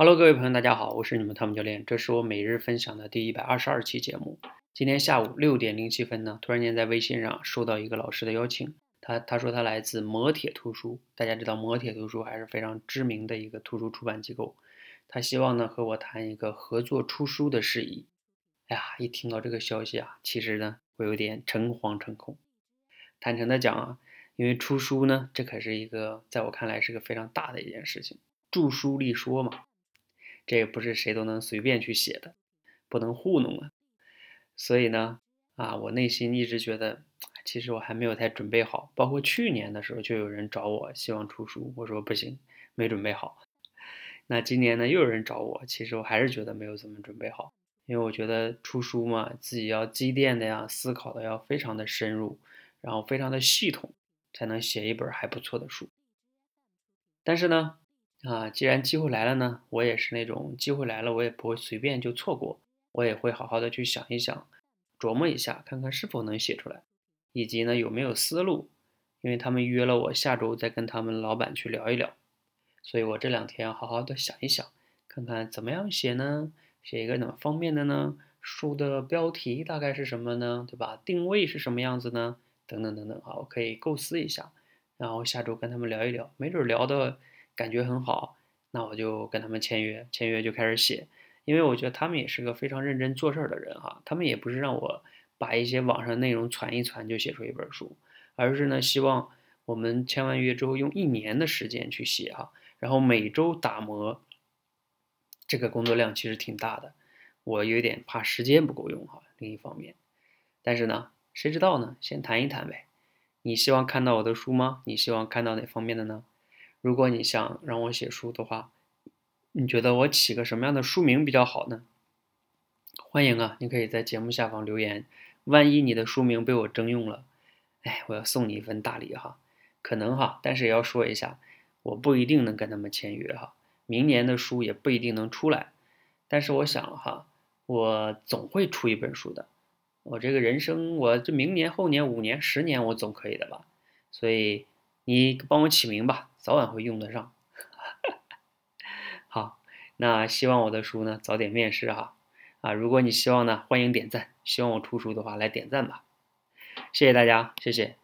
Hello，各位朋友，大家好，我是你们汤姆教练，这是我每日分享的第一百二十二期节目。今天下午六点零七分呢，突然间在微信上收到一个老师的邀请，他他说他来自磨铁图书，大家知道磨铁图书还是非常知名的一个图书出版机构，他希望呢和我谈一个合作出书的事宜。哎呀，一听到这个消息啊，其实呢我有点诚惶诚恐。坦诚的讲啊，因为出书呢，这可是一个在我看来是个非常大的一件事情，著书立说嘛。这也不是谁都能随便去写的，不能糊弄啊。所以呢，啊，我内心一直觉得，其实我还没有太准备好。包括去年的时候，就有人找我希望出书，我说不行，没准备好。那今年呢，又有人找我，其实我还是觉得没有怎么准备好，因为我觉得出书嘛，自己要积淀的呀，思考的要非常的深入，然后非常的系统，才能写一本还不错的书。但是呢。啊，既然机会来了呢，我也是那种机会来了，我也不会随便就错过，我也会好好的去想一想，琢磨一下，看看是否能写出来，以及呢有没有思路。因为他们约了我下周再跟他们老板去聊一聊，所以我这两天好好的想一想，看看怎么样写呢？写一个哪方面的呢？书的标题大概是什么呢？对吧？定位是什么样子呢？等等等等啊，我可以构思一下，然后下周跟他们聊一聊，没准聊的。感觉很好，那我就跟他们签约，签约就开始写，因为我觉得他们也是个非常认真做事儿的人哈，他们也不是让我把一些网上内容传一传就写出一本书，而是呢希望我们签完约之后用一年的时间去写哈，然后每周打磨，这个工作量其实挺大的，我有点怕时间不够用哈。另一方面，但是呢，谁知道呢？先谈一谈呗。你希望看到我的书吗？你希望看到哪方面的呢？如果你想让我写书的话，你觉得我起个什么样的书名比较好呢？欢迎啊，你可以在节目下方留言。万一你的书名被我征用了，哎，我要送你一份大礼哈。可能哈，但是也要说一下，我不一定能跟他们签约哈。明年的书也不一定能出来，但是我想哈，我总会出一本书的。我这个人生，我这明年、后年、五年、十年，我总可以的吧？所以你帮我起名吧。早晚会用得上。好，那希望我的书呢早点面世哈。啊，如果你希望呢，欢迎点赞。希望我出书的话，来点赞吧。谢谢大家，谢谢。